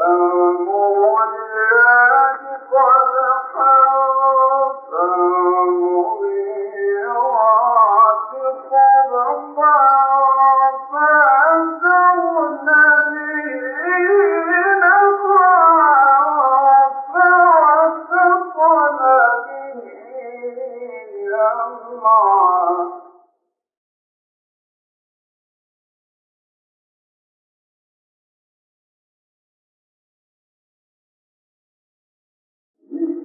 فالموليات قدرا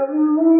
يَعْلَمُونَ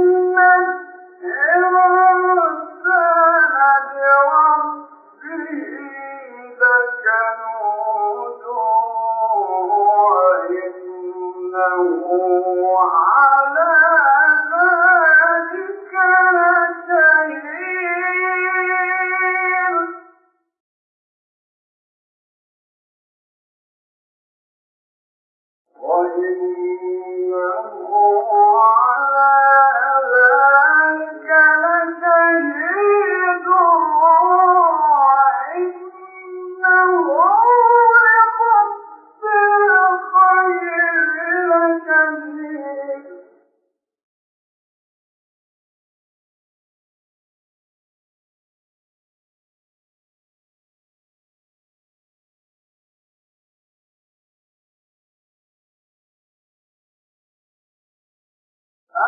Hallelujah.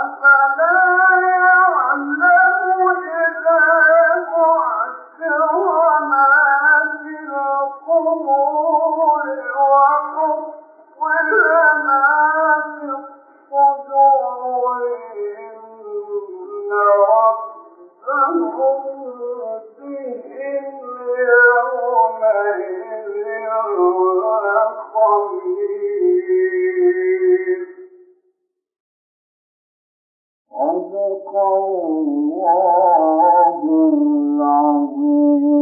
أفلا يعلم صدق الله العظيم